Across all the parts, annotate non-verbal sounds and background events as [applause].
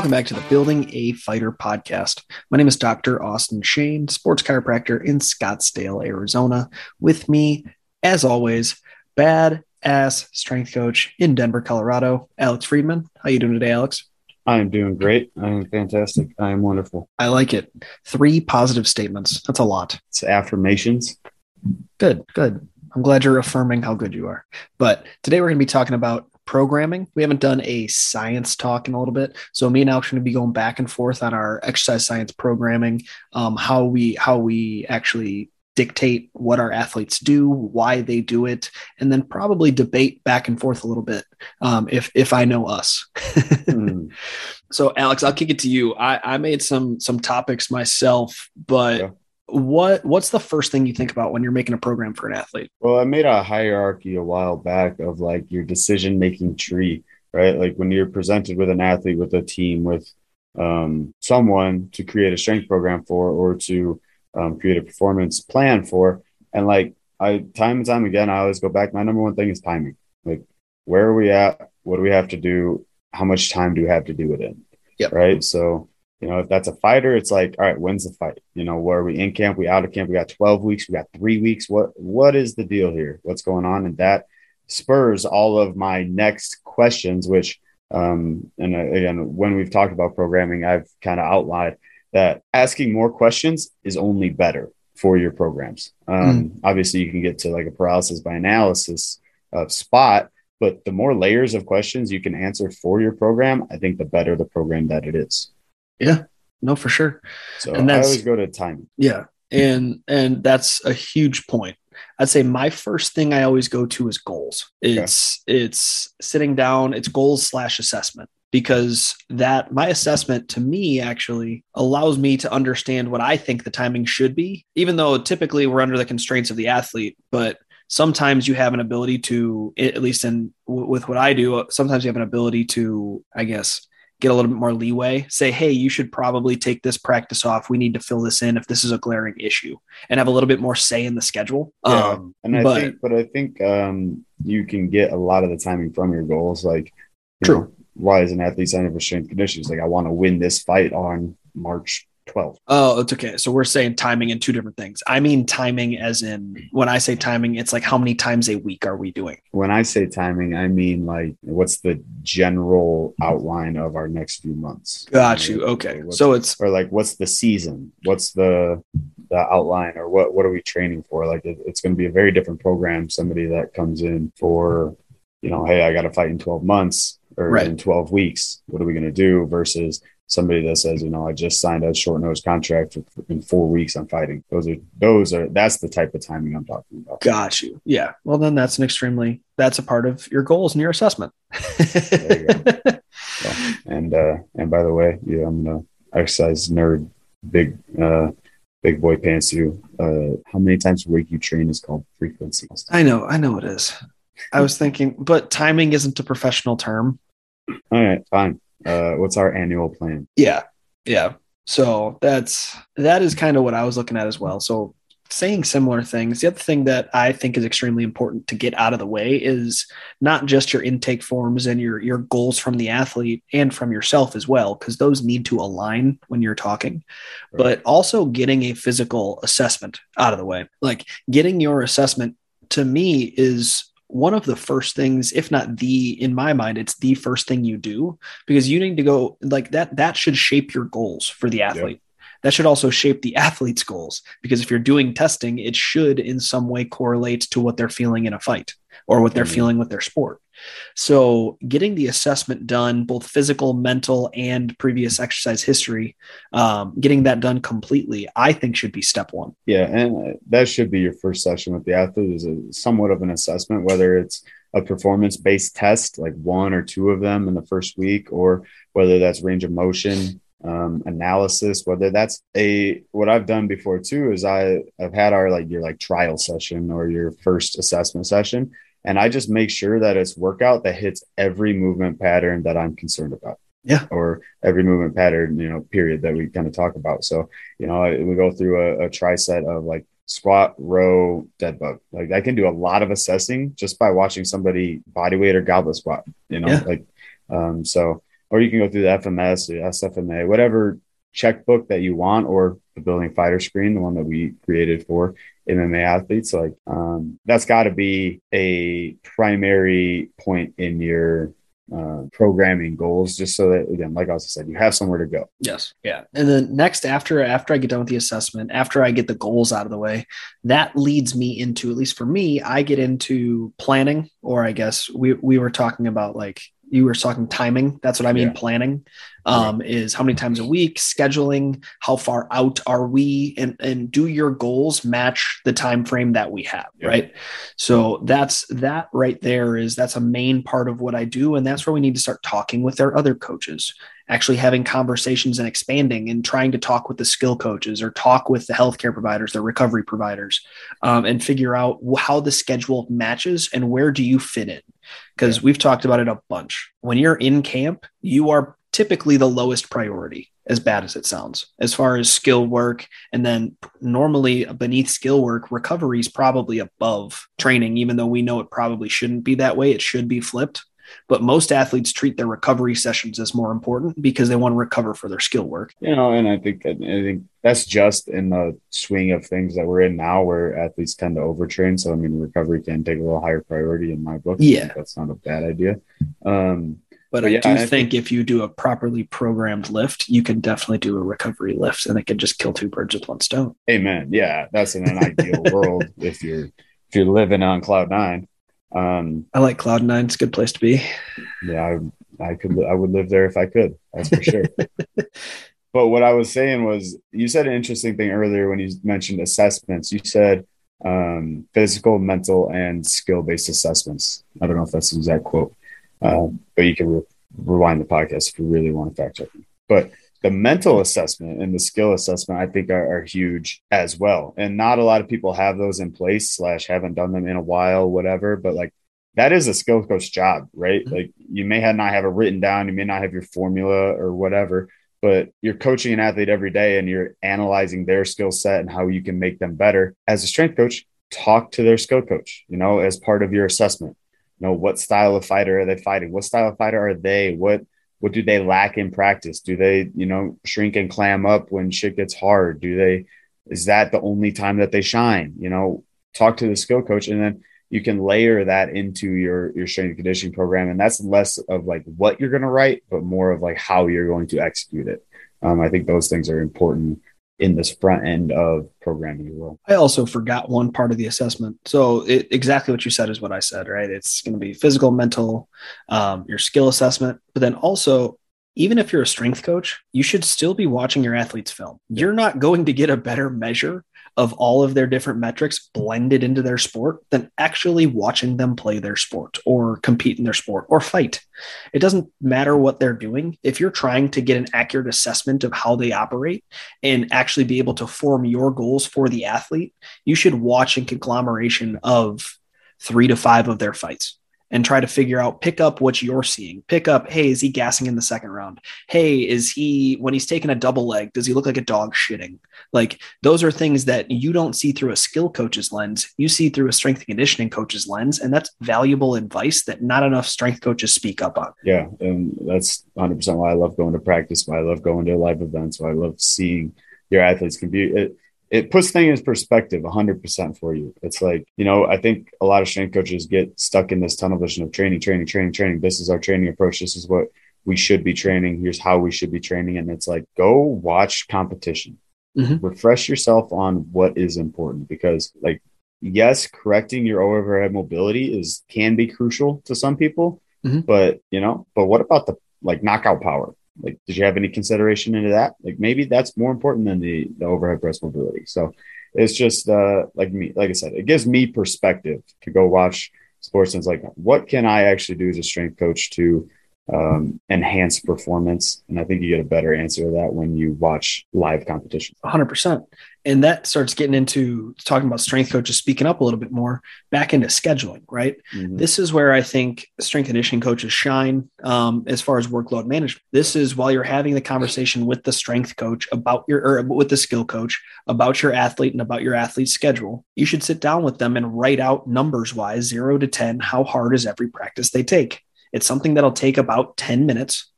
Welcome back to the Building a Fighter podcast. My name is Dr. Austin Shane, sports chiropractor in Scottsdale, Arizona. With me, as always, bad ass strength coach in Denver, Colorado, Alex Friedman. How you doing today, Alex? I am doing great. I am fantastic. I am wonderful. I like it. Three positive statements. That's a lot. It's affirmations. Good, good. I'm glad you're affirming how good you are. But today we're going to be talking about programming. We haven't done a science talk in a little bit, so me and Alex are going to be going back and forth on our exercise science programming, um, how we how we actually dictate what our athletes do, why they do it, and then probably debate back and forth a little bit um, if if I know us. mm. [laughs] So, Alex, I'll kick it to you. I, I made some some topics myself, but yeah what what's the first thing you think about when you're making a program for an athlete? Well i made a hierarchy a while back of like your decision making tree right? Like when you're presented with an athlete with a team with um, someone to create a strength program for or to um, create a performance plan for. And like i time and time again i always go back my number one thing is timing. Like where are we at? What do we have to do? How much time do we have to do it in? Yeah right? So you know, if that's a fighter, it's like, all right, when's the fight? You know, where are we in camp? We out of camp? We got 12 weeks. We got three weeks. What what is the deal here? What's going on? And that spurs all of my next questions, which um, and uh, again, when we've talked about programming, I've kind of outlined that asking more questions is only better for your programs. Um, mm. Obviously, you can get to like a paralysis by analysis of spot, but the more layers of questions you can answer for your program, I think the better the program that it is. Yeah, no, for sure. So and that's, I always go to timing. Yeah, and and that's a huge point. I'd say my first thing I always go to is goals. It's okay. it's sitting down. It's goals slash assessment because that my assessment to me actually allows me to understand what I think the timing should be, even though typically we're under the constraints of the athlete, but sometimes you have an ability to at least in with what I do sometimes you have an ability to I guess get a little bit more leeway say hey you should probably take this practice off. We need to fill this in if this is a glaring issue and have a little bit more say in the schedule. Yeah. Um, and i but, think but i think um, you can get a lot of the timing from your goals like true. know, why is an athlete signing for strength conditions? Like i want to win this fight on march 12. Oh, it's okay. So we're saying timing in two different things. I mean timing as in when I say timing, it's like how many times a week are we doing? When I say timing, I mean like what's the general outline of our next few months? Got you. Okay. So it's or like what's the season? What's the the outline or what what are we training for? Like it, it's going to be a very different program. Somebody that comes in for, you know, hey, I got to fight in 12 months or right. in 12 weeks. What are we going to do versus somebody that says, you know, I just signed a short notice contract for, in four weeks. I'm fighting. Those are those are that's the type of timing I'm talking about. Got you. Yeah. Well, then that's an extremely that's a part of your goals and your assessment. well, [laughs] and uh, and by the way, yeah, I'm an exercise nerd, big uh, big boy pants. You. Uh, how many times a week you train is called frequency. I know. I know it is. I was thinking, but timing isn't a professional term. All right, fine uh, what's our annual plan? Yeah, yeah. So that's that is kind of what I was looking at as well. So saying similar things. The other thing that I think is extremely important to get out of the way is not just your intake forms and your your goals from the athlete and from yourself as well, because those need to align when you're talking, right. but also getting a physical assessment out of the way. Like getting your assessment to me is one of the first things if not the in my mind it's the first thing you do because you need to go like that that should shape your goals for the athlete yep. that should also shape the [laughs] athlete's goals because if you're doing testing it should in some way correlate to what they're feeling in a fight or what they're mm-hmm. feeling with their sport so, getting the assessment done, both physical, mental, and previous exercise history, um, getting that done completely, I think should be step one. Yeah, and that should be your first session with the athlete is a, somewhat of an assessment, whether it's a performance based test, like one or two of them in the first week, or whether that's range of motion um, analysis whether that's a what i've done before too is i i've had our like your like trial session or your first assessment session and I just make sure that it's workout that hits every movement pattern that I'm concerned about. Yeah. Or every movement pattern, you know, period that we kind of talk about. So, you know, we go through a, a triset of like squat, row, dead bug. Like I can do a lot of assessing just by watching somebody body weight or goblet squat, you know, yeah. like, um, so or you can go through the FMS SFMA, whatever checkbook that you want, or the building fighter screen, the one that we created for MMA athletes. Like um, that's got to be a primary point in your uh, programming goals, just so that again, like I also said, you have somewhere to go. Yes, yeah. And then next, after after I get done with the assessment, after I get the goals out of the way, that leads me into at least for me, I get into planning, or I guess we we were talking about like you were talking timing. That's what I mean. Yeah. Planning um, is how many times a week, scheduling, how far out are we, and and do your goals match the time frame that we have, yeah. right? So that's that right there is that's a main part of what I do, and that's where we need to start talking with our other coaches, actually having conversations and expanding and trying to talk with the skill coaches or talk with the healthcare providers, the recovery providers, um, and figure out how the schedule matches and where do you fit in because yeah. we've talked about it a bunch. When you're in camp, you are typically the lowest priority, as bad as it sounds, as far as skill work. And then normally beneath skill work, recovery is probably above training, even though we know it probably shouldn't be that way. It should be flipped. But most athletes treat their recovery sessions as more important because they want to recover for their skill work. You know, and I think that, I think that's just in the swing of things that we're in now, where athletes tend to overtrain. So I mean, recovery can take a little higher priority in my book. Yeah, that's not a bad idea. Um, but, but I yeah, do I think, think, if you do a properly programmed lift, you can definitely do a recovery lift, and it can just kill two birds with one stone. Amen. Yeah, that's in an ideal world [laughs] if you're if you're living on cloud nine. Um, I like cloud nine; it's a good place to be. Yeah, I, I could I would live there if I could. That's for sure. [laughs] but what I was saying was, you said an interesting thing earlier when you mentioned assessments. You said um, physical, mental, and skill based assessments. I don't know if that's the exact quote. Um, but you can re- rewind the podcast if you really want to fact check. But the mental assessment and the skill assessment, I think, are, are, huge as well. And not a lot of people have those in place, slash, haven't done them in a while, whatever. But like that is a skill coach job, right? Mm-hmm. Like you may have not have it written down, you may not have your formula or whatever, but you're coaching an athlete every day and you're analyzing their skill set and how you can make them better. As a strength coach, talk to their skill coach, you know, as part of your assessment you know what style of fighter are they fighting what style of fighter are they what what do they lack in practice? Do they you know shrink and clam up when shit gets hard? Do they is that the only time that they shine? You know talk to the skill coach and then you can layer that into your your strength and conditioning program. And that's less of like what you're going to write but more of like how you're going to execute it. Um, i think those things are important in this front end of programming as well. I also forgot one part of the assessment. So it, exactly what you said is what I said, right? It's going to be physical, mental, um, your skill assessment, but then also even if you're a strength coach, you should still be watching your athletes film. You're not going to get a better measure of all of their different metrics blended into their sport than actually watching them play their sport or compete in their sport or fight. It doesn't matter what they're doing. If you're trying to get an accurate assessment of how they operate and actually be able to form your goals for the athlete, you should watch a conglomeration of three to five of their fights and try to figure out, pick up what you're seeing. Pick up, hey, is he gassing in the second round? Hey, is he, when he's taking a double leg, does he look like a dog shitting? Like those are things that you don't see through a skill coach's lens. You see through a strength and conditioning coach's lens. And that's valuable advice that not enough strength coaches speak up on. Yeah. And that's 100% why I love going to practice, why I love going to live events, why I love seeing your athletes compete. It puts things in perspective 100% for you. It's like, you know, I think a lot of strength coaches get stuck in this tunnel vision of training, training, training, training. This is our training approach. This is what we should be training. Here's how we should be training. And it's like, go watch competition. Mm-hmm. Refresh yourself on what is important because, like, yes, correcting your overhead mobility is can be crucial to some people, mm-hmm. but you know, but what about the like knockout power? Like, did you have any consideration into that? Like, maybe that's more important than the, the overhead press mobility. So it's just uh, like me, like I said, it gives me perspective to go watch sports and it's like, what can I actually do as a strength coach to um, enhance performance? And I think you get a better answer to that when you watch live competition. 100% and that starts getting into talking about strength coaches speaking up a little bit more back into scheduling right mm-hmm. this is where i think strength conditioning coaches shine um, as far as workload management this is while you're having the conversation with the strength coach about your or with the skill coach about your athlete and about your athlete's schedule you should sit down with them and write out numbers wise 0 to 10 how hard is every practice they take it's something that'll take about 10 minutes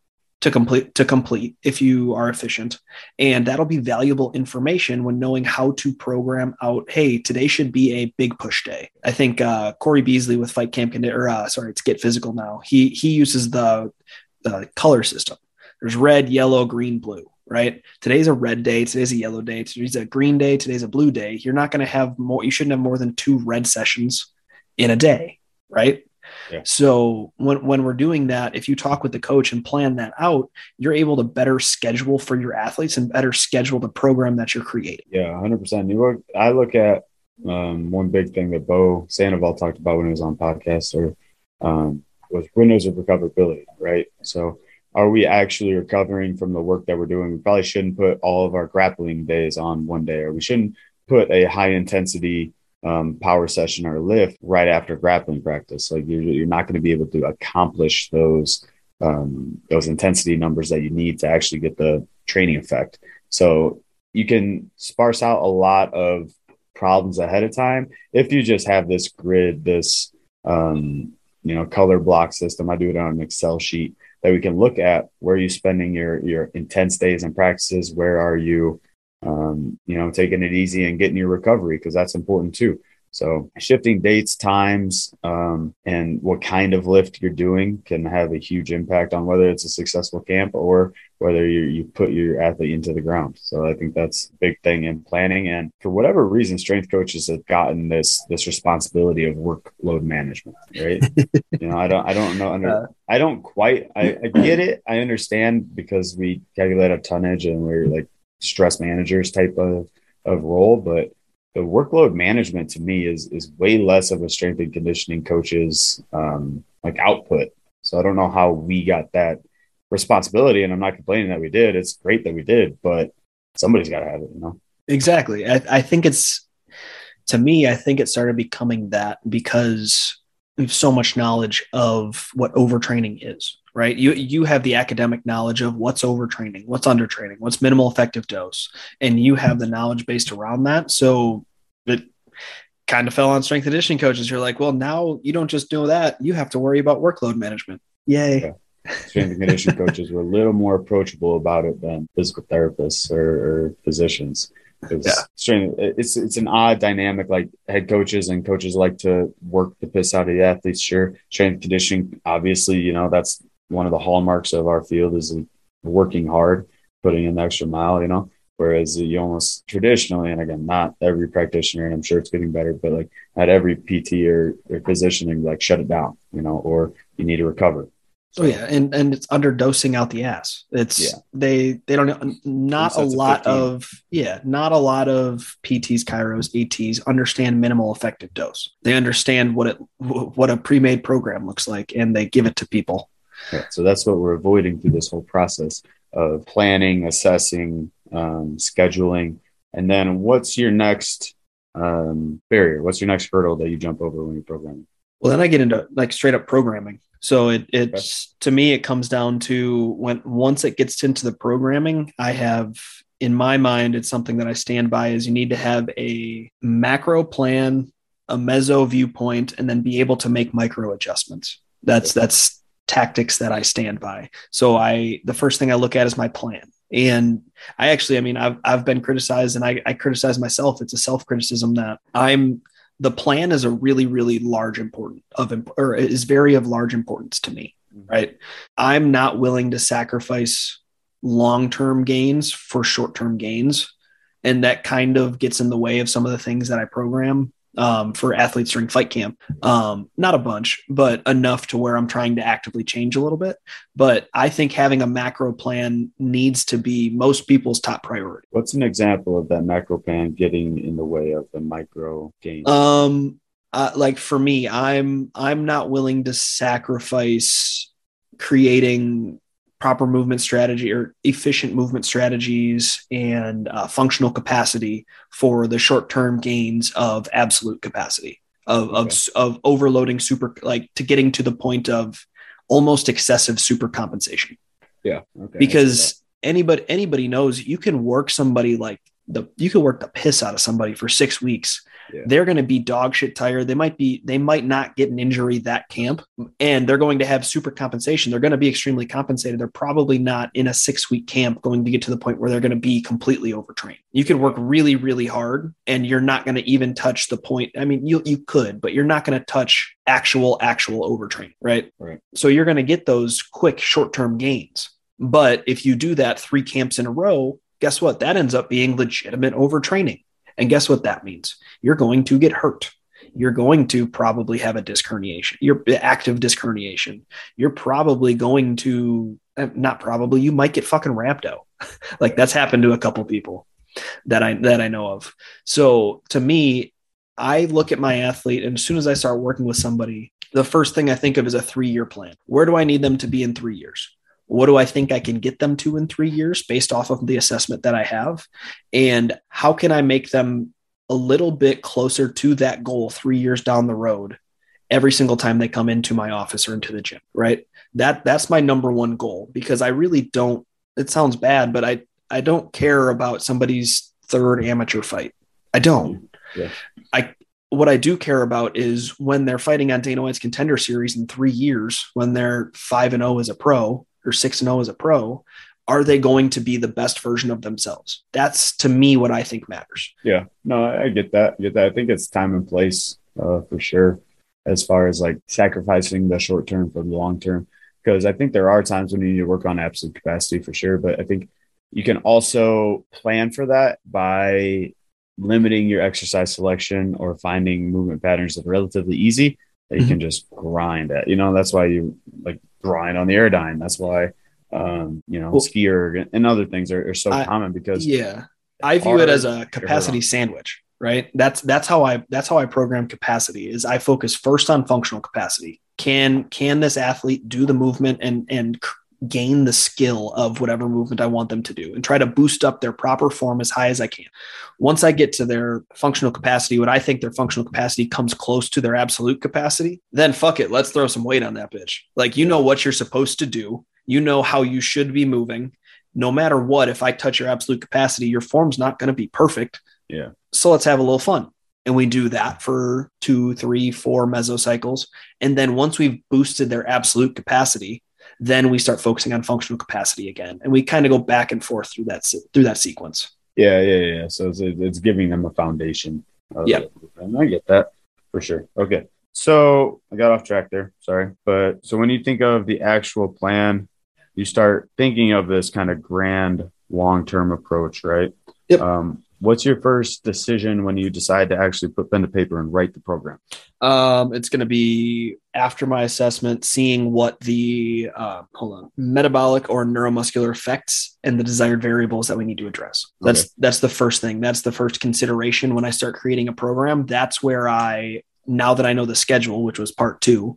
to complete to complete if you are efficient. And that'll be valuable information when knowing how to program out hey today should be a big push day. I think uh, corey beasley with fight camp or uh, sorry it's get physical now. He he uses the the color system. There's red yellow green blue right? Today's a red day. Today's a yellow day. Today's a green day. Today's a blue day. You're not going to have more you shouldn't have more than two red sessions in a day right Yeah. so when, when we're doing that, if you talk with the coach and plan that out, you're able to better schedule for your athletes and better schedule the program that you're creating. Yeah, hundred percent. You look. I look at um, one big thing that Bo Sandoval talked about when he was on podcast, or um, was windows of recoverability. Right. So, are we actually recovering from the work that we're doing? We probably shouldn't put all of our grappling days on one day, or we shouldn't put a high intensity um, power session or lift right after grappling practice. Like you're, you're not going to be able to accomplish those um, those intensity numbers that you need to actually get the training effect. So you can sparse out a lot of problems ahead of time if you just have this grid, this um, you know color block system. I do it on an Excel sheet that we can look at where you're you spending your your intense days and practices, where are you um, you know taking it easy and getting your recovery because that's important too. So shifting dates, times, um, and what kind of lift you're doing can have a huge impact on whether it's a successful camp or whether you, you put your athlete into the ground. So I think that's a big thing in planning. And for whatever reason, strength coaches have gotten this this responsibility of workload management, right? [laughs] you know, I don't I don't know under, I don't quite I, I get it. I understand because we calculate a tonnage and we're like stress managers type of of role, but the workload management to me is is way less of a strength and conditioning coach's um, like output. So I don't know how we got that responsibility, and I'm not complaining that we did. It's great that we did, but somebody's got to have it, you know. Exactly. I, I think it's to me. I think it started becoming that because we have so much knowledge of what overtraining is. Right. You you have the academic knowledge of what's overtraining, what's undertraining, what's minimal effective dose, and you have the knowledge based around that. So it kind of fell on strength and conditioning coaches. You're like, well, now you don't just know that; you have to worry about workload management. Yay! Yeah. Strength and conditioning coaches were a little more approachable about it than physical therapists or, or physicians. Yeah. Strength, it's it's an odd dynamic. Like head coaches and coaches like to work the piss out of the athletes. Sure, strength and conditioning, obviously, you know that's one of the hallmarks of our field is working hard, putting in the extra mile. You know, whereas you almost traditionally, and again, not every practitioner, and I'm sure it's getting better, but like at every PT or, or physician, like shut it down. You know, or you need to recover. Oh yeah, and and it's underdosing out the ass. It's Yeah. they they don't not a lot 15. of yeah, not a lot of PTs, chiros, ATs understand minimal effective dose. They understand what it what a pre-made program looks like, and they give it to people. Yeah, so that's what we're avoiding through this whole process of planning, assessing, um, scheduling, and then what's your next um, barrier? What's your next hurdle that you jump over when you're programming? Well, then I get into like straight up programming. So it it's to me it comes down to when once it gets into the programming, I have in my mind it's something that I stand by is you need to have a macro plan, a meso viewpoint, and then be able to make micro adjustments. That's that's tactics that I stand by. So I the first thing I look at is my plan. And I actually, I mean, I've I've been criticized and I, I criticize myself. It's a self-criticism that I'm the plan is a really really large important of or is very of large importance to me mm-hmm. right i'm not willing to sacrifice long-term gains for short-term gains and that kind of gets in the way of some of the things that i program um, for athletes during fight camp. Um, not a bunch but enough to where i'm trying to actively change a little bit. But i think having a macro plan needs to be most people's top priority. What's an example of that macro plan getting in the way of the micro game? Um, uh, like for me, I'm I'm not willing to sacrifice creating proper movement strategy or efficient movement strategies and uh, functional capacity for the short term gains of absolute capacity of Okay. of of overloading super like to getting to the point of almost excessive super compensation yeah, okay. because anybody anybody knows you can work somebody like the you could work the piss out of somebody for six weeks. Yeah. they're going to be dog shit tired. They might be they might not get an injury that camp and they're going to have super compensation. They're going to be extremely compensated. They're probably not in a six week camp going to get to the point where they're going to be completely overtrained. You can work really really hard and you're not going to even touch the point. I mean you you could but you're not going to touch actual actual overtraining right? Right. so you're going to get those quick short term gains. But if you do that three camps in a row guess what? That ends up being legitimate overtraining. And guess what that means? You're going to get hurt. You're going to probably have a disc herniation you're active disc herniation you're probably going to eh, not probably you might get fucking rhabdo [laughs] like that's happened to a couple people that i that i know of. So to me i look at my athlete and as soon as i start working with somebody the first thing i think of is a three year plan. Where do i need them to be in three years what do I think I can get them to in three years based off of the assessment that I have? And how can I make them a little bit closer to that goal three years down the road every single time they come into my office or into the gym, right? That that's my number one goal because I really don't it sounds bad, but I I don't care about somebody's third amateur fight. I don't. Yeah. I what I do care about is when they're fighting on Dana White's contender series in three years, when they're five and zero as a pro or six and zero as a pro, are they going to be the best version of themselves? That's to me what I think matters. Yeah, no, I I get that. I get that. I think it's time and place uh, for sure, as far as like sacrificing the short term for the long term. Because I think there are times when you need to work on absolute capacity for sure, but I think you can also plan for that by limiting your exercise selection or finding movement patterns that are relatively easy that you can just grind at. You know, that's why you like grind on the Airdyne. That's why, um, you know, Well- ski erg and other things are, are so I- common because Yeah. I view it as a capacity sandwich, right? That's that's how I that's how I program capacity is I focus first on functional capacity. Can can this athlete do the movement and and gain the skill of whatever movement I want them to do and try to boost up their proper form as high as I can. Once I get to their functional capacity, what I think their functional capacity comes close to their absolute capacity, then fuck it, let's throw some weight on that bitch. Like you know what you're supposed to do, you know how you should be moving. No matter what, if I touch your absolute capacity, your form's not going to be perfect. Yeah. So let's have a little fun. And we do that for two, three, four mesocycles. And then once we've boosted their absolute capacity, then we start focusing on functional capacity again. And we kind of go back and forth through that through that sequence. Yeah, yeah, yeah. So it's, it's giving them a foundation. Yeah. And I get that for sure. Okay. So I got off track there. Sorry. But so when you think of the actual plan, you start thinking of this kind of grand long term approach, right? Yep. Um, what's your first decision when you decide to actually put pen to paper and write the program? Um, it's going to be after my assessment, seeing what the uh, hold on metabolic or neuromuscular effects and the desired variables that we need to address. That's that's the first thing. That's the first consideration when I start creating a program. That's where I now that I know the schedule, which was part two.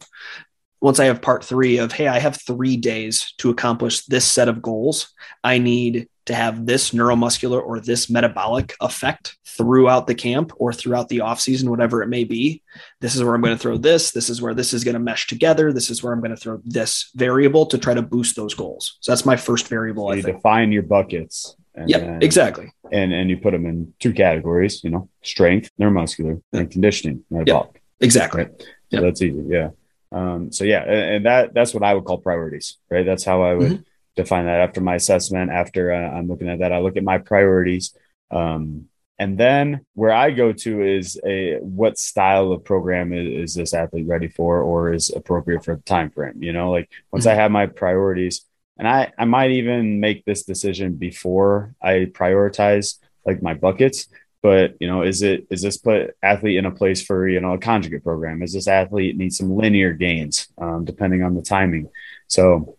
Once I have part three of hey, I have three days to accomplish this set of goals. I need to have this neuromuscular or this metabolic effect throughout the camp or throughout the off season, whatever it may be this is where I'm going to throw this. This is where this is going to mesh together. This is where I'm going to throw this variable to try to boost those goals. So that's my first variable. I you define your buckets. And Yep, then- exactly. And and you put them in two categories, you know, strength, neuromuscular, and conditioning, metabolic. Exactly. Right. So Yep. that's easy. Yeah. Um, so yeah, and, and that that's what I would call priorities, right? That's how I would Mm-hmm. Define that after my assessment. After uh, I'm looking at that, I look at my priorities, um, and then where I go to is a what style of program is, is this athlete ready for, or is appropriate for the time frame? You know, like once I have my priorities, and I I might even make this decision before I prioritize like my buckets but you know is it is this put athlete in a place for you know a conjugate program is this athlete need some linear gains um, depending on the timing so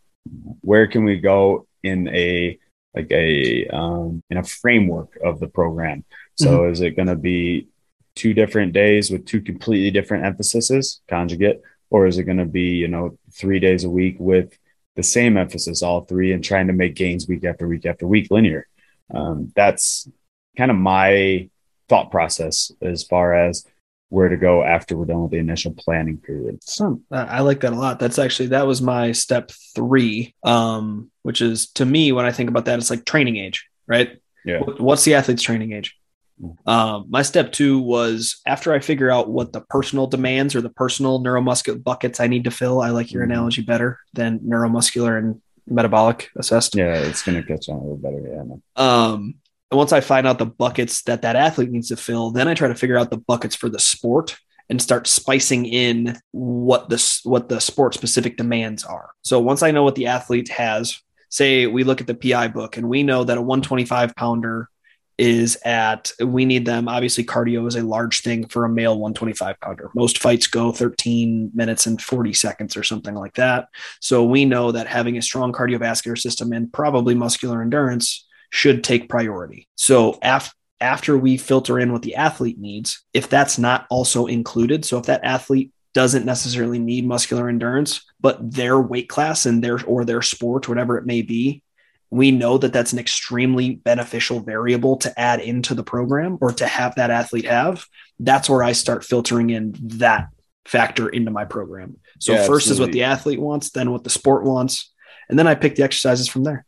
where can we go in a like a um, in a framework of the program? So is it going to be two different days with two completely different emphases conjugate or is it going to be you know three days a week with the same emphasis all three and trying to make gains week after week after week linear? Um, that's kind of my thought process as far as where to go after we're done with the initial planning period. Some I like that a lot. That's actually that was my step three, um, which is to me when I think about that, it's like training age, right? Yeah. What's the athlete's training age? Mm. Um, my step two was after I figure out what the personal demands or the personal neuromuscular buckets I need to fill. I like your Mhm. analogy better than neuromuscular and metabolic assessed. Yeah, it's gonna catch on a little better. Yeah, man. Um, once I find out the buckets that that athlete needs to fill, then I try to figure out the buckets for the sport and start spicing in what the what the sport specific demands are. So once I know what the athlete has, say we look at the PI book and we know that a 125 pounder is at we need them obviously cardio is a large thing for a male 125 pounder most fights go 13 minutes and 40 seconds or something like that so we know that having a strong cardiovascular system and probably muscular endurance should take priority. So af- after we filter in what the athlete needs, if that's not also included, so if that athlete doesn't necessarily need muscular endurance, but their weight class and their or their sport, whatever it may be, we know that that's an extremely beneficial variable to add into the program or to have that athlete have. That's where I start filtering in that factor into my program. So Yeah, first is what the athlete wants, then what the sport wants, and then I pick the exercises from there.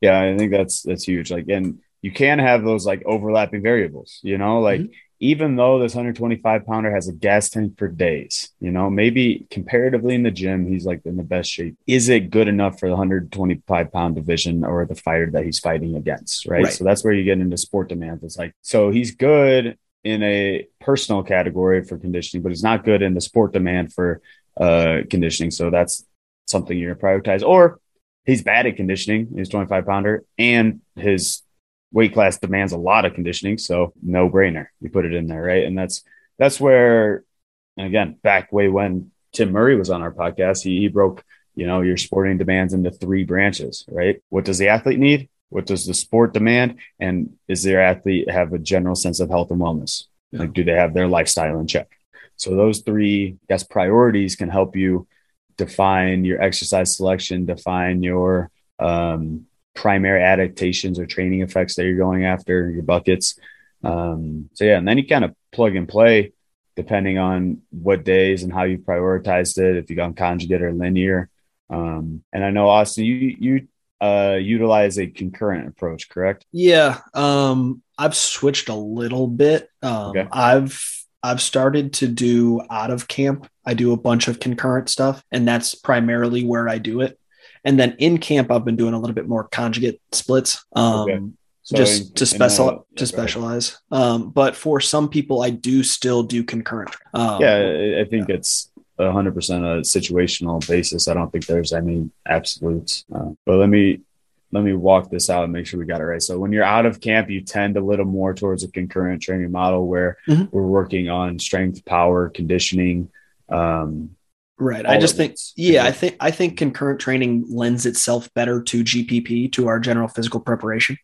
Yeah, I think that's that's huge. Like, and you can have those like overlapping variables. You know, like Mhm. even though this 125 pounder has a gas tank for days, you know, maybe comparatively in the gym, he's like in the best shape. Is it good enough for the 125 pound division or the fighter that he's fighting against? Right. Right. So that's where you get into sport demands. It's like, so he's good in a personal category for conditioning, but he's not good in the sport demand for uh conditioning. So that's something you're gonna prioritize. Or he's bad at conditioning, he's 25 pounder, and his weight class demands a lot of conditioning. So no brainer. You put it in there, right? And that's that's where and again, back way when Tim Murray was on our podcast, he, he broke, you know, your sporting demands into three branches, right? What does the athlete need? What does the sport demand? And is their athlete have a general sense of health and wellness? Yeah. Like, do they have their lifestyle in check? So those three, I guess, priorities can help you define your exercise selection, define your um, primary adaptations or training effects that you're going after, your buckets. Um, so yeah, and then you kind of plug and play depending on what days and how you prioritized it, if you've gone conjugate or linear. Um, and I know Austin, you you uh, utilize a concurrent approach, correct? Yeah, um, I've switched a little bit. Um, Okay. I've I've started to do out of camp. I do a bunch of concurrent stuff, and that's primarily where I do it. And then in camp, I've been doing a little bit more conjugate splits, um, Okay. So just in- to special to yeah, specialize. Um, but for some people, I do still do concurrent. Um, yeah, I- think it's a hundred percent a situational basis. I don't think there's any absolutes. Uh, but let me let me walk this out and make sure we got it right. So when you're out of camp, you tend a little more towards a concurrent training model where Mhm. we're working on strength, power, conditioning. Um, Right. I just think, yeah, I think I think concurrent training lends itself better to GPP to our general physical preparation.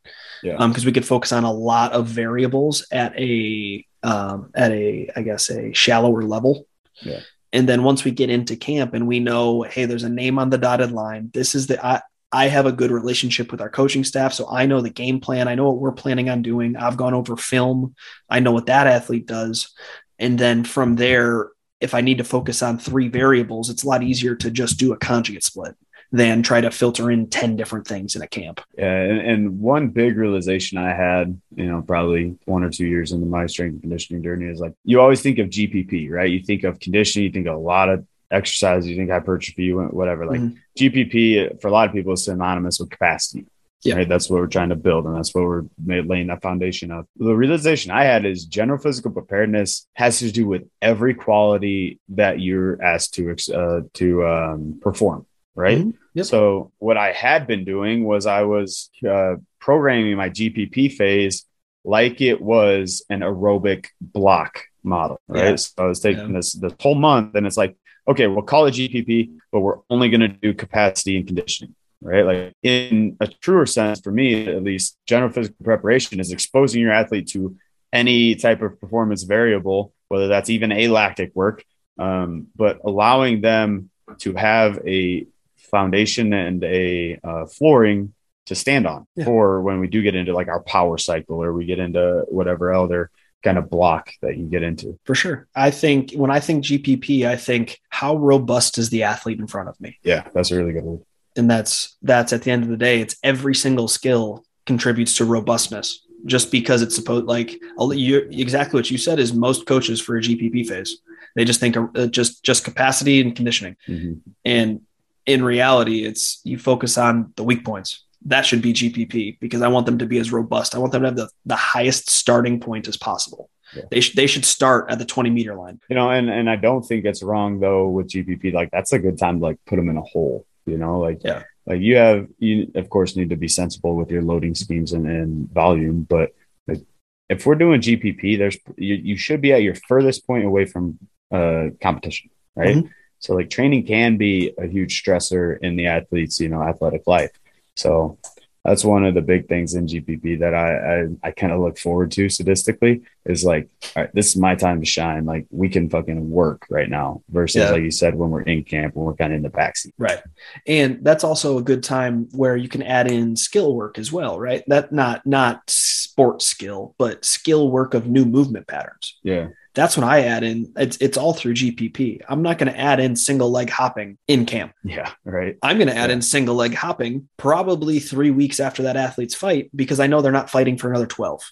Yeah. Um, because we could focus on a lot of variables at a um at a I guess a shallower level. Yeah. And then once we get into camp and we know, hey, there's a name on the dotted line. This is the I I have a good relationship with our coaching staff, so I know the game plan. I know what we're planning on doing. I've gone over film. I know what that athlete does. And then from there, if I need to focus on three variables, it's a lot easier to just do a conjugate split than try to filter in 10 different things in a camp. Yeah, and, and one big realization I had, you know, probably one or two years into my strength and conditioning journey is like you always think of GPP, right? You think of conditioning, you think of a lot of exercise, you think hypertrophy, whatever. Like Mhm. GPP for a lot of people is synonymous with capacity. Yeah. Right. That's what we're trying to build, and that's what we're laying that foundation of. The realization I had is general physical preparedness has to do with every quality that you're asked to uh, to um, perform. Right. Mhm. Yep. So what I had been doing was I was uh, programming my GPP phase like it was an aerobic block model, right? Yeah. So I was taking Yeah. this this whole month, and it's like, okay, we'll call it GPP, but we're only going to do capacity and conditioning, right? Like in a truer sense, for me at least, general physical preparation is exposing your athlete to any type of performance variable, whether that's even alactic work, um, but allowing them to have a foundation and a uh, flooring to stand on Yeah. for when we do get into like our power cycle or we get into whatever other kind of block that you get into. For sure. I think when I think GPP, I think how robust is the athlete in front of me? Yeah, that's a really good one. And that's that's at the end of the day, it's every single skill contributes to robustness just because it's supposed like you exactly what you said is most coaches for a GPP phase they just think uh, just just capacity and conditioning mm-hmm. and in reality it's you focus on the weak points that should be GPP because I want them to be as robust. I want them to have the, the highest starting point as possible. Yeah. they should they should start at the 20 meter line. You know and and I don't think it's wrong though with GPP like that's a good time to like put them in a hole you know? Like yeah. like you have you of course need to be sensible with your loading schemes and, and volume but like, if we're doing gpp there's you, you should be at your furthest point away from uh competition right? Mm-hmm. so like training can be a huge stressor in the athletes you know athletic life so that's one of the big things in GPP that I I, I kind of look forward to sadistically is like, all right, this is my time to shine. Like we can fucking work right now versus yeah. like you said when we're in camp when we're kind of in the backseat. Right, and that's also a good time where you can add in skill work as well. Right, that not not sports skill, but skill work of new movement patterns. Yeah, that's when I add in. It's it's all through GPP. I'm not going to add in single leg hopping in camp. Yeah, right. I'm going to add yeah. in single leg hopping probably three weeks after that athlete's fight because I know they're not fighting for another twelve.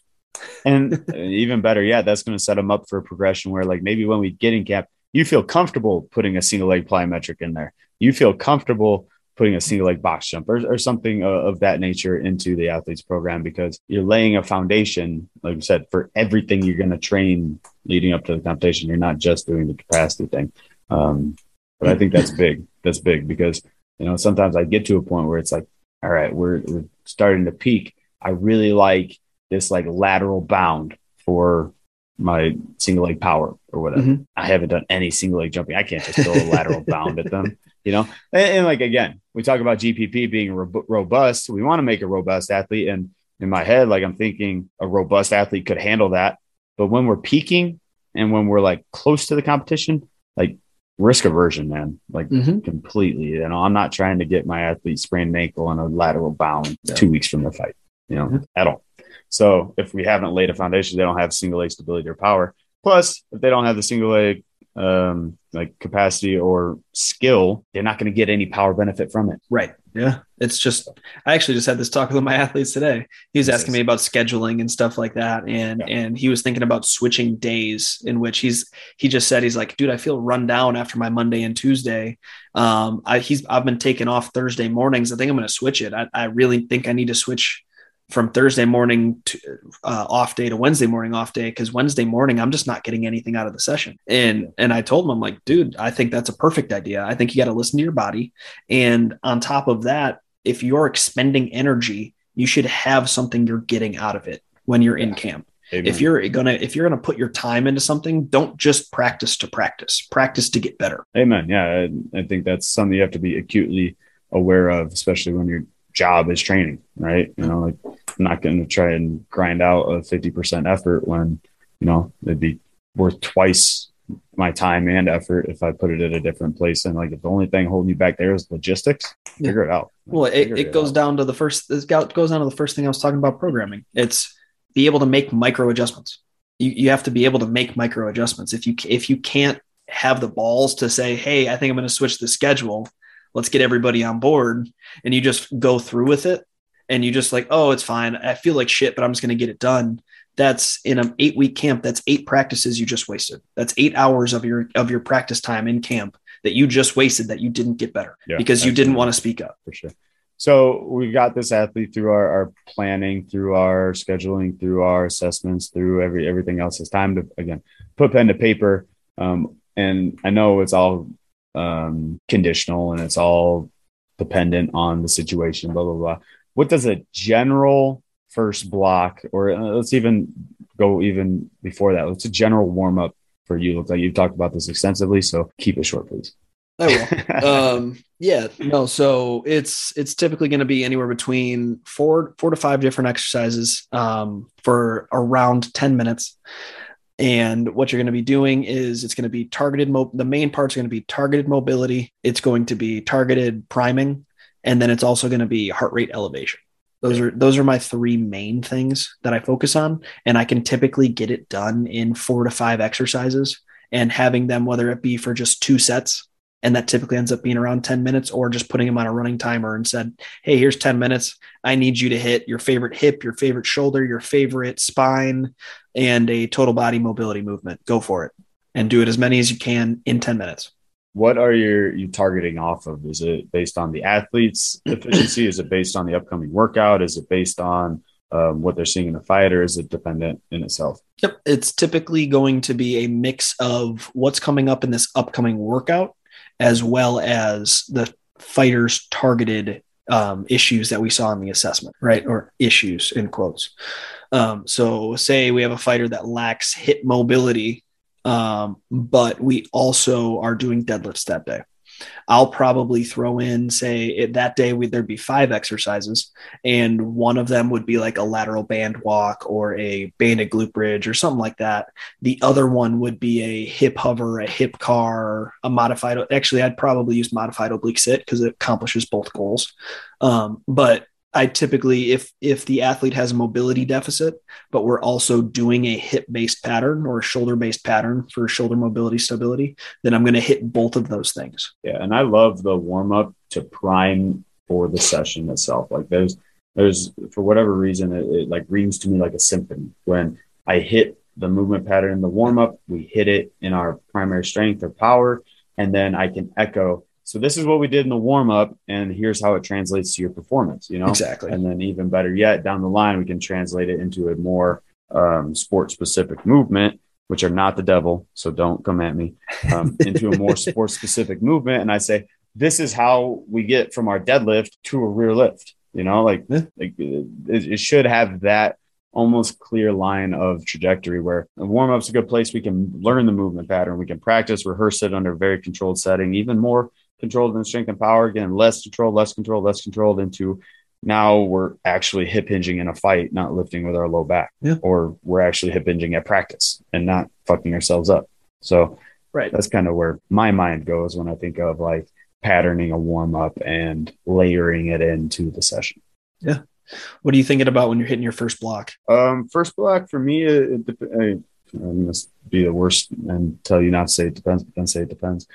and [laughs] even better, yeah, that's going to set them up for a progression where, like, maybe when we get in camp, you feel comfortable putting a single leg plyometric in there. You feel comfortable putting a single leg box jump or, or something of that nature into the athletes program because you're laying a foundation, like you said, for everything you're going to train leading up to the competition. You're not just doing the capacity thing. Um, but I think that's big. That's big because, you know, sometimes I get to a point where it's like, all right, we're, we're starting to peak. I really like this like lateral bound for my single leg power or whatever. Mm-hmm. I haven't done any single leg jumping. I can't just throw a lateral bound at them you know and, and, like again we talk about gpp being ro- robust we want to make a robust athlete and in my head like i'm thinking a robust athlete could handle that but when we're peaking and when we're like close to the competition like risk aversion man like mm-hmm. completely you know i'm not trying to get my athlete sprained ankle on a lateral bound yeah. two weeks from the fight you know mm-hmm. at all so if we haven't laid a foundation they don't have single leg stability or power plus if they don't have the single leg um, like capacity or skill, they're not going to get any power benefit from it. Right. Yeah. It's just, I actually just had this talk with my [laughs] athletes today. He was asking me about scheduling and stuff like that. And, yeah. and he was thinking about switching days in which he's, he just said, he's like, dude, I feel run down after my Monday and Tuesday. Um, I, he's, I've been taking off Thursday mornings. I think I'm going to switch it. I, I really think I need to switch from Thursday morning to uh, off day to Wednesday morning off day because Wednesday morning I'm just not getting anything out of the session. And and I told him I'm like, dude, I think that's a perfect idea. I think you got to listen to your body. And on top of that, if you're expending energy, you should have something you're getting out of it when you're in camp. Amen. If you're gonna if you're gonna put your time into something, don't just practice to practice. Practice to get better. Amen. Yeah, I, I think that's something you have to be acutely aware of, especially when you're job is training, right? You know, like I'm not going to try and grind out a 50% effort when, you know, it'd be worth twice my time and effort if I put it at a different place. And like, if the only thing holding you back there is logistics, yeah. figure it out. well, it, it, it goes out. down to the first, it goes down to the first thing I was talking about programming. It's be able to make micro adjustments. You, you have to be able to make micro adjustments. If you, if you can't have the balls to say, Hey, I think I'm going to switch the schedule let's get everybody on board and you just go through with it and you just like oh it's fine. I feel like shit but i'm just going to get it done. That's in an eight week camp. That's eight practices you just wasted. That's eight hours of your of your practice time in camp that you just wasted that you didn't get better yeah, because you didn't want to speak up. For sure. So we got this athlete through our, our planning through our scheduling through our assessments through every everything else. It's time to again put pen to paper. Um, and i know it's all um, conditional and it's all dependent on the situation, blah, blah, blah. What does a general first block, or uh, let's even go even before that, what's a general warm up for you? Looks like you've talked about this extensively, so keep it short, please. I will. [laughs] um, yeah, no. So it's it's typically going to be anywhere between four four to five different exercises um, for around ten minutes. And what you're going to be doing is it's going to be targeted. Mo- the main parts are going to be targeted mobility. It's going to be targeted priming, and then it's also going to be heart rate elevation. Those are those are my three main things that I focus on, and I can typically get it done in four to five exercises. And having them, whether it be for just two sets and that typically ends up being around 10 minutes or just putting them on a running timer and said hey here's 10 minutes i need you to hit your favorite hip your favorite shoulder your favorite spine and a total body mobility movement. Go for it. And do it as many as you can in 10 minutes. What are your you targeting off of? Is it based on the athlete's efficiency? Is it based on the upcoming workout? Is it based on um, what they're seeing in the fight or is it dependent in itself? Yep it's typically going to be a mix of what's coming up in this upcoming workout as well as the fighters targeted um, issues that we saw in the assessment, right? Or issues in quotes. Um, so, say we have a fighter that lacks hip mobility, um, but we also are doing deadlifts that day. I'll probably throw in, say, it, that day we, there'd be five exercises, and one of them would be like a lateral band walk or a banded glute bridge or something like that. The other one would be a hip hover, a hip car, a modified. Actually, I'd probably use modified oblique sit because it accomplishes both goals. Um, but I typically, if if the athlete has a mobility deficit, but we're also doing a hip based pattern or a shoulder based pattern for shoulder mobility stability, then I'm going to hit both of those things. Yeah, and I love the warm up to prime for the session itself. Like there's there's for whatever reason it, it like rings to me like a symphony when I hit the movement pattern in the warm up, we hit it in our primary strength or power, and then I can echo so this is what we did in the warm up, and here's how it translates to your performance. You know, exactly. And then even better yet, down the line, we can translate it into a more um, sport specific movement, which are not the devil. So don't come at me. Um, [laughs] into a more sport specific movement, and I say this is how we get from our deadlift to a rear lift. You know, like, yeah. like it, it should have that almost clear line of trajectory where a warm up's a good place we can learn the movement pattern we can practice rehearse it under a very controlled setting even more controlled in strength and power, again, less controlled, less controlled, less controlled into now we're actually hip hinging in a fight, not lifting with our low back, yeah. or we're actually hip hinging at practice and not fucking ourselves up. So, right, that's kind of where my mind goes when I think of like patterning a warm up and layering it into the session. Yeah. What are you thinking about when you're hitting your first block? Um, first block for me, it, it, it, I'm gonna be the worst and tell you not to say it depends, but then say it depends.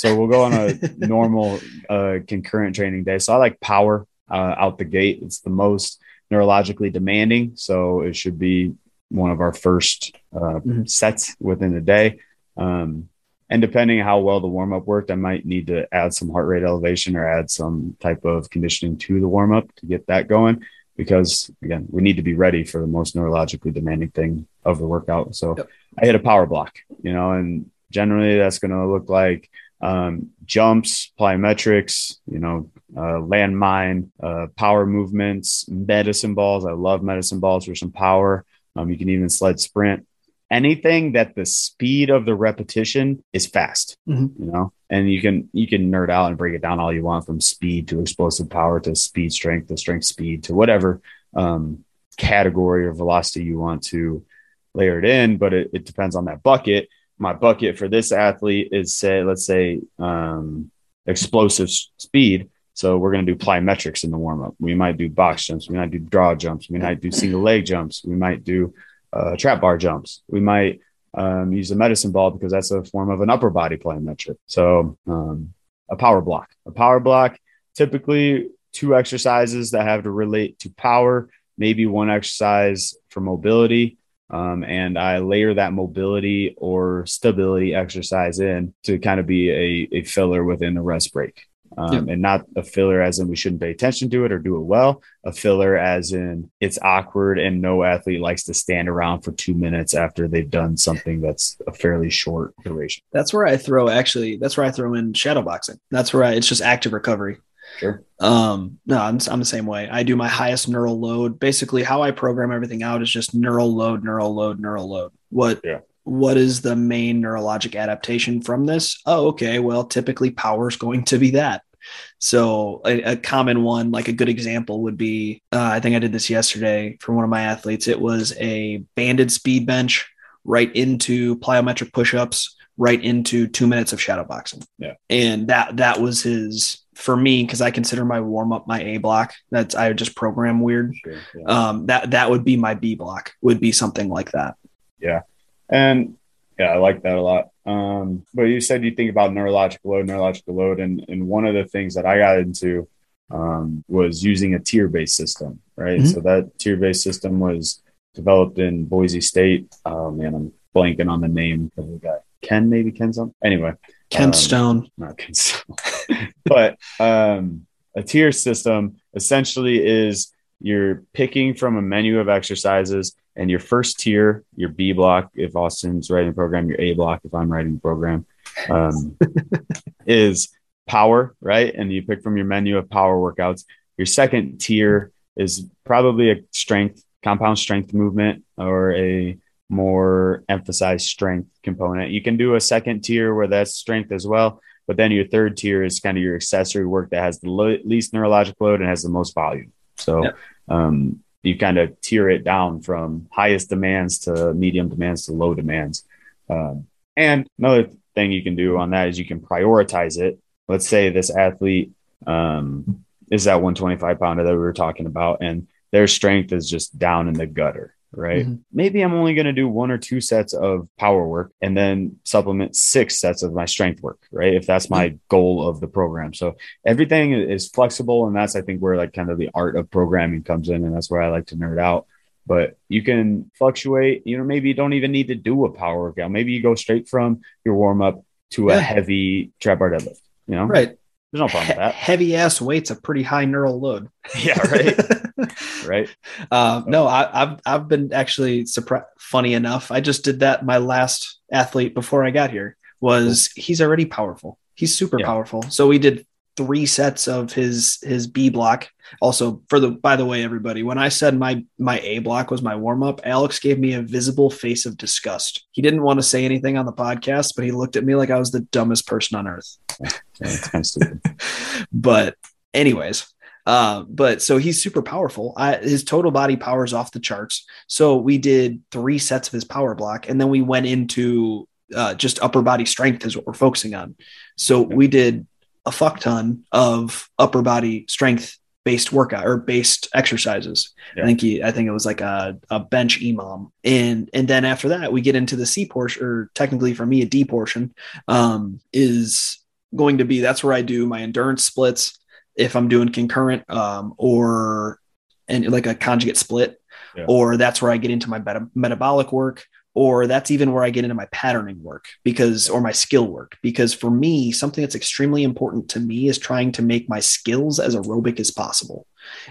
So we'll go on a [laughs] normal uh, concurrent training day. So I like power uh, out the gate. It's the most neurologically demanding. So it should be one of our first uh, mm-hmm. sets within the day. Um, and depending how well the warm up worked, I might need to add some heart rate elevation or add some type of conditioning to the warm up to get that going. Because again, we need to be ready for the most neurologically demanding thing of the workout. So yep. I hit a power block, you know, and generally that's going to look like um, jumps, plyometrics, you know, uh, landmine, uh, power movements, medicine balls. I love medicine balls for some power. Um, you can even sled sprint. Anything that the speed of the repetition is fast, mm-hmm. you know, and you can you can nerd out and break it down all you want from speed to explosive power to speed strength to strength speed to whatever um, category or velocity you want to layer it in. But it, it depends on that bucket my bucket for this athlete is say let's say um, explosive speed. So we're going to do plyometrics in the warm up we might do box jumps. We might do drop jumps. We might do single leg jumps. We might do uh, trap bar jumps. We might um, use a medicine ball because that's a form of an upper body plyometric. So um, a power block. A power block typically two exercises that have to relate to power maybe one exercise for mobility um, and I layer that mobility or stability exercise in to kind of be a, a filler within the rest break. Um, yeah. And not a filler as in we shouldn't pay attention to it or do it well. A filler as in it's awkward and no athlete likes to stand around for two minutes after they've done something that's a fairly short duration. That's where I throw actually. That's where I throw in shadow boxing. That's where I, it's just active recovery. Sure. Um, no, I'm, I'm the same way. I do my highest neural load. Basically, how I program everything out is just neural load, neural load, neural load. What yeah. what is the main neurologic adaptation from this? Oh, okay. Well, typically power is going to be that. So a, a, common one, like a good example would be, uh, I think I did this yesterday for one of my athletes. It was a banded speed bench right into plyometric push-ups, right into two minutes of shadow boxing. Yeah. And that, that was his, for me because I consider my warm up my A block. That's I just program weird. Sure, yeah. Um, that that would be my B block. Would be something like that. Yeah, and Yeah, I like that a lot. Um, but you said you think about neurological load, neurological load, and and one of the things that I got into um, was using a tier based system, right? Mm-hmm. So that tier based system was developed in Boise State. Oh man, I'm blanking on the name of the guy. Ken, maybe Ken something. Anyway, Ken um, Stone. Not Ken Stone. [laughs] [laughs] but um, a tier system essentially is you're picking from a menu of exercises and your first tier, your B block, if Austin's writing a program, your A block, if I'm writing a program, um, [laughs] is power, right? And you pick from your menu of power workouts. Your second tier is probably a strength, compound strength movement or a more emphasized strength component. You can do a second tier where that's strength as well. But then your third tier is kind of your accessory work that has the lo- least neurological load and has the most volume. So yeah. um, you kind of tier it down from highest demands to medium demands to low demands. Um, and another thing you can do on that is you can prioritize it. Let's say this athlete um, is that 125 pounder that we were talking about, and their strength is just down in the gutter right? Mm-hmm. Maybe I'm only going to do one or two sets of power work and then supplement six sets of my strength work, right? If that's my mm-hmm. goal of the program. So everything is flexible. And that's, I think, where like kind of the art of programming comes in. And that's where I like to nerd out. But you can fluctuate, you know, maybe you don't even need to do a power workout. Maybe you go straight from your warm up to yeah. a heavy trap bar deadlift, you know? Right. There's no problem with that. Heavy ass weight's a pretty high neural load. [laughs] Yeah, right. [laughs] right. Uh, no, I, have I've been actually surprised. Funny enough, I just did that. My last athlete before I got here was he's already powerful. He's super yeah. powerful. So we did three sets of his his B block. Also, for the by the way, everybody, when I said my my A block was my warm up, Alex gave me a visible face of disgust. He didn't want to say anything on the podcast, but he looked at me like I was the dumbest person on earth. [laughs] but anyways, uh, but so he's super powerful. I, his total body power is off the charts. So we did three sets of his power block, and then we went into uh, just upper body strength is what we're focusing on. So we did a fuck ton of upper body strength based workout or based exercises. Yeah. I think he, I think it was like a, a bench EMOM. And and then after that we get into the C portion or technically for me a D portion um, is going to be that's where I do my endurance splits if I'm doing concurrent um, or and like a conjugate split yeah. or that's where I get into my meta- metabolic work or that's even where I get into my patterning work because, or my skill work. Because for me, something that's extremely important to me is trying to make my skills as aerobic as possible.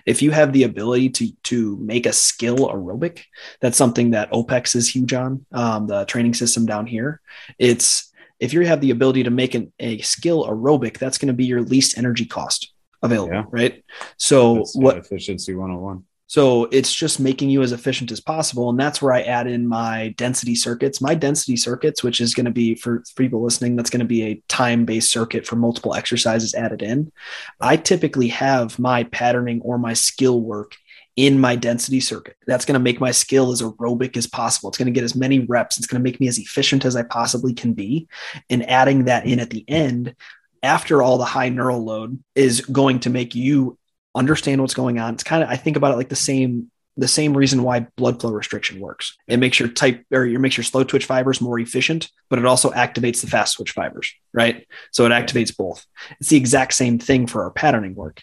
If you have the ability to to make a skill aerobic, that's something that OPEX is huge on um, the training system down here. It's if you have the ability to make an, a skill aerobic, that's going to be your least energy cost available, yeah. right? So that's what efficiency 101 so it's just making you as efficient as possible. And that's where I add in my density circuits. My density circuits, which is going to be for, for people listening, that's going to be a time based circuit for multiple exercises added in. I typically have my patterning or my skill work in my density circuit. That's going to make my skill as aerobic as possible. It's going to get as many reps. It's going to make me as efficient as I possibly can be. And adding that in at the end after all the high neural load is going to make you understand what's going on. It's kind of I think about it like the same the same reason why blood flow restriction works. It makes your type or it makes your slow twitch fibers more efficient, but it also activates the fast twitch fibers, right? So it activates both. It's the exact same thing for our patterning work.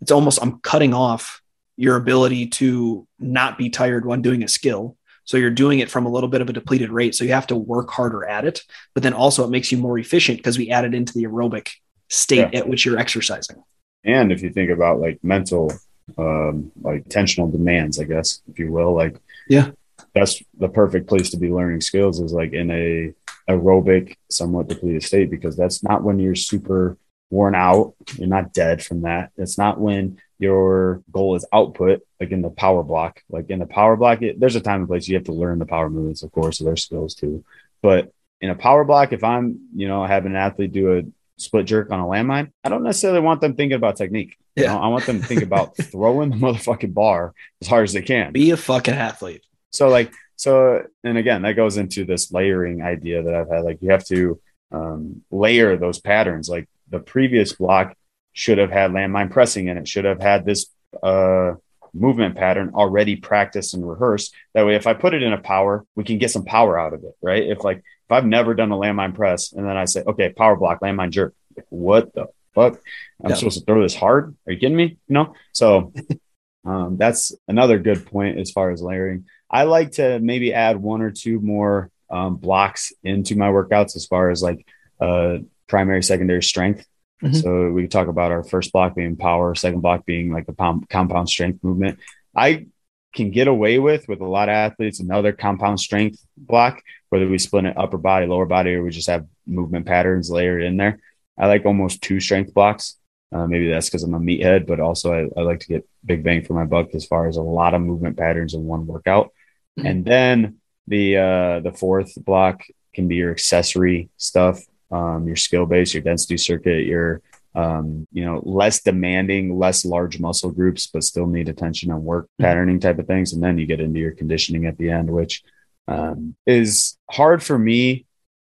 It's almost I'm cutting off your ability to not be tired when doing a skill. So you're doing it from a little bit of a depleted rate. So you have to work harder at it, but then also it makes you more efficient because we added into the aerobic state yeah. at which you're exercising. And if you think about like mental, um, like tensional demands, I guess, if you will, like, yeah, that's the perfect place to be learning skills is like in a aerobic, somewhat depleted state, because that's not when you're super worn out. You're not dead from that. It's not when your goal is output, like in the power block. Like in the power block, it, there's a time and place you have to learn the power movements, of course, so there's skills too. But in a power block, if I'm, you know, having an athlete do a split jerk on a landmine, I don't necessarily want them thinking about technique. Yeah. You know, I want them to think about [laughs] throwing the motherfucking bar as hard as they can. Be a fucking athlete. So like so and again that goes into this layering idea that I've had. Like you have to um, layer those patterns. Like the previous block should have had landmine pressing in it, should have had this uh, movement pattern already practiced and rehearsed. That way, if I put it in a power, we can get some power out of it, right? If like if I've never done a landmine press and then I say, okay, power block, landmine jerk, like, what the fuck? I'm Yeah. supposed to throw this hard? Are you kidding me? You know? So [laughs] um, that's another good point as far as layering. I like to maybe add one or two more um, blocks into my workouts as far as like uh, primary, secondary strength. Mhm. So we talk about our first block being power, second block being like the pound, compound strength movement. I can get away with with a lot of athletes another compound strength block, whether we split it upper body, lower body, or we just have movement patterns layered in there. I like almost two strength blocks. Uh, maybe that's because I'm a meathead, but also I, I like to get big bang for my buck as far as a lot of movement patterns in one workout. Mhm. And then the uh, the fourth block can be your accessory stuff, um, your skill base, your density circuit, your um, you know, less demanding, less large muscle groups, but still need attention and work Mhm. patterning type of things. And then you get into your conditioning at the end, which um, is hard for me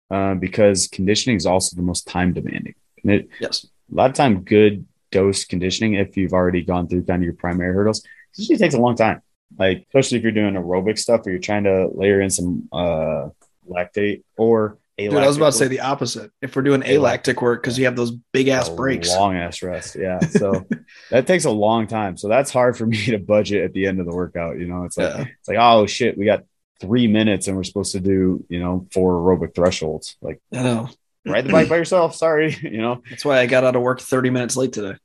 uh, because conditioning is also the most time demanding. It, Yes. a lot of time, good dose conditioning, if you've already gone through kind of your primary hurdles, it usually takes a long time. Like, especially if you're doing aerobic stuff or you're trying to layer in some uh, lactate or Dude, I was about to say the opposite. If we're doing alactic work, because you have those big ass breaks. long ass rest. Yeah. [laughs] So that takes a long time. So that's hard for me to budget at the end of the workout. You know, it's like, Yeah. it's like, oh shit, we got three minutes and we're supposed to do, you know, four aerobic thresholds. Like, I know. ride the [clears throat] bike by yourself. Sorry. [laughs] You know, That's why I got out of work 30 minutes late today.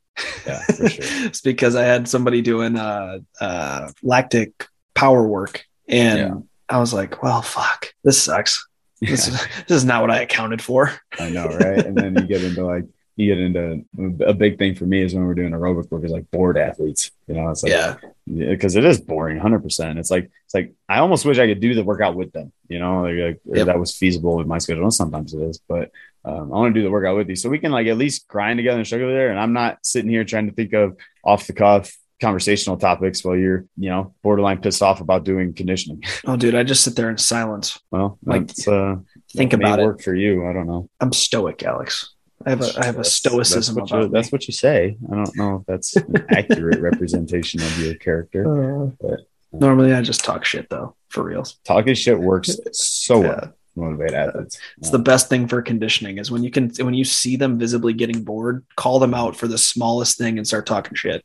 yeah, for sure. [laughs] it's because I had somebody doing uh, uh, lactic power work. And Yeah. I was like, well, fuck, this sucks. This, is, this is not what I accounted for. I know. Right. And then you get into like, you get into a big thing for me is when we're doing aerobic work is like bored athletes. You know, it's like, yeah. because it is boring 100% it's like it's like i almost wish i could do the workout with them you know like, like, Yep. that was feasible with my schedule and sometimes it is but um, i want to do the workout with you so we can like at least grind together and struggle there and i'm not sitting here trying to think of off the cuff conversational topics while you're you know borderline pissed off about doing conditioning [laughs] Oh, dude, I just sit there in silence. well Like, uh Think about it. work for you i don't know I'm stoic, Alex. I have a, I have a stoicism that's what, about you, that's what you say i don't know if that's an [laughs] accurate representation of your character. Uh, But- normally, I just talk shit though, for reals. talking shit works [laughs] so well Yeah. to motivate athletes It's the best thing for conditioning is when you can when you see them visibly getting bored, call them out for the smallest thing and start talking shit.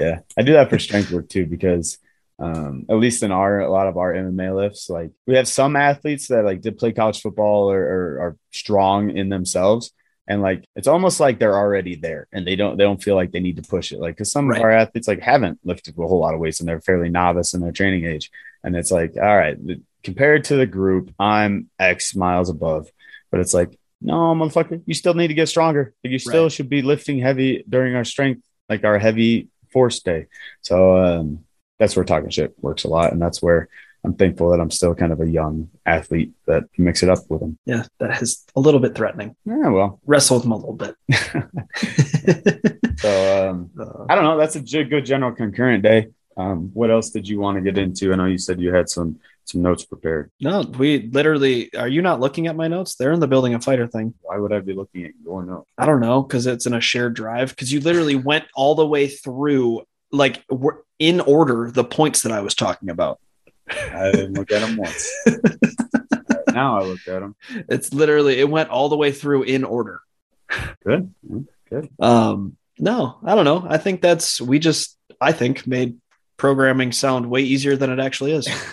Yeah, I do that for strength work too because um, at least in our a lot of our MMA lifts, like we have some athletes that like did play college football or, or are strong in themselves, and like it's almost like they're already there and they don't they don't feel like they need to push it. Like because some Right. of our athletes like haven't lifted a whole lot of weights and they're fairly novice in their training age, and it's like all right, compared to the group, I'm X miles above, but it's like no, motherfucker, you still need to get stronger. Like, you still Right. should be lifting heavy during our strength, like our heavy force day. So um, that's where talking shit works a lot, and that's where I'm thankful that I'm still kind of a young athlete that mix it up with them. Yeah, that is a little bit threatening. Yeah, well, Wrestle with them a little bit. [laughs] so um, [laughs] Uh, I don't know. That's a good general concurrent day. Um, what else did you want to get into? I know you said you had some some notes prepared. no, we literally are you not looking at my notes? They're in the building a fighter thing. Why would I be looking at your notes? I don't know because it's in a shared drive. Because you literally went all the way through, like in order, the points that I was talking about. I didn't look at them once. Right [laughs] now I looked at them. It's literally it went all the way through in order. Good, good. Um, no, I don't know. I think that's we just I think made programming sound way easier than it actually is. [laughs]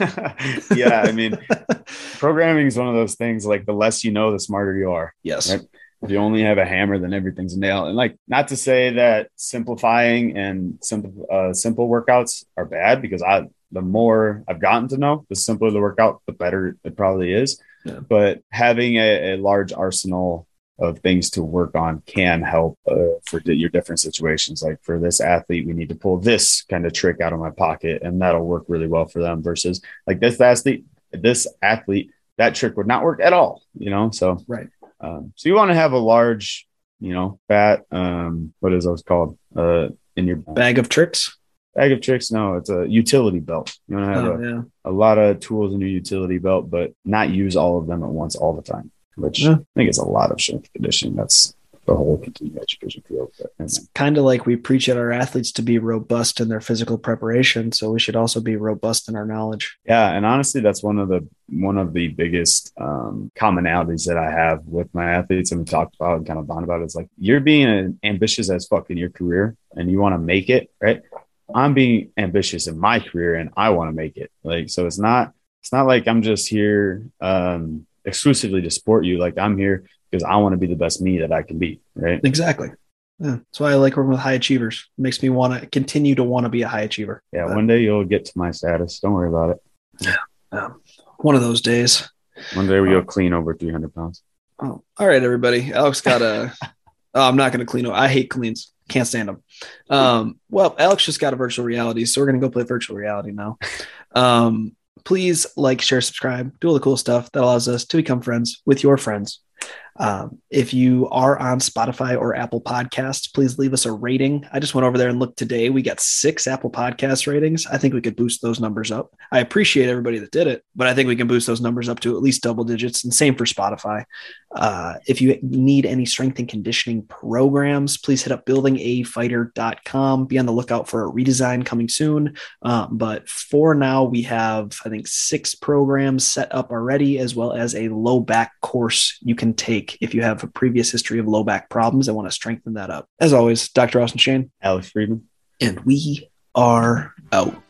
yeah, I mean, [laughs] programming is one of those things like the less you know, the smarter you are. yes. Right. If you only have a hammer, then everything's a nail. And like, not to say that simplifying and simple uh, simple workouts are bad, because I the more I've gotten to know, the simpler the workout, the better it probably is. Yeah. But having a, a large arsenal of things to work on can help uh, for your different situations. Like for this athlete, we need to pull this kind of trick out of my pocket, and that'll work really well for them. Versus like this athlete, this athlete, that trick would not work at all. You know, so Right. um, so you want to have a large, you know, fat, um, what is those called? Uh, in your Bag of tricks. bag of tricks? No, it's a utility belt. You want to have Oh, a, yeah. a lot of tools in your utility belt, but not use all of them at once all the time, which Yeah. I think is a lot of strength conditioning. That's the whole continuing education field. But, it's kind of like we preach at our athletes to be robust in their physical preparation, so we should also be robust in our knowledge. Yeah, and honestly, that's one of the one of the biggest um, commonalities that I have with my athletes, and we talked about and kind of bond about. It, is like you're being ambitious as fuck in your career, and you want to make it right. I'm being ambitious in my career, and I want to make it. Like so, it's not it's not like I'm just here um, exclusively to support you. Like I'm here because I want to be the best me that I can be. Right. Exactly. Yeah. That's why I like working with high achievers. It makes me want to continue to want to be a high achiever. Yeah. But, one day you'll get to my status. Don't worry about it. Yeah. Um, one of those days. One day we'll clean over 300 pounds. Oh, all right, everybody. Alex got a. [laughs] oh, I'm not going to clean. I hate cleans. Can't stand them. Um, well, Alex just got a virtual reality, so we're going to go play virtual reality now. [laughs] Um, please like, share, subscribe, do all the cool stuff that allows us to become friends with your friends. Um, if you are on Spotify or Apple Podcasts, please leave us a rating. I just went over there and looked today. We got six Apple Podcast ratings. I think we could boost those numbers up. I appreciate everybody that did it, but I think we can boost those numbers up to at least double digits. And same for Spotify. Uh, if you need any strength and conditioning programs, please hit up buildingafighter.com. Be on the lookout for a redesign coming soon. Uh, but for now, we have, I think, six programs set up already, as well as a low back course you can take if you have a previous history of low back problems and want to strengthen that up. As always, Dr. Austin Shane, Alex Friedman, and we are out.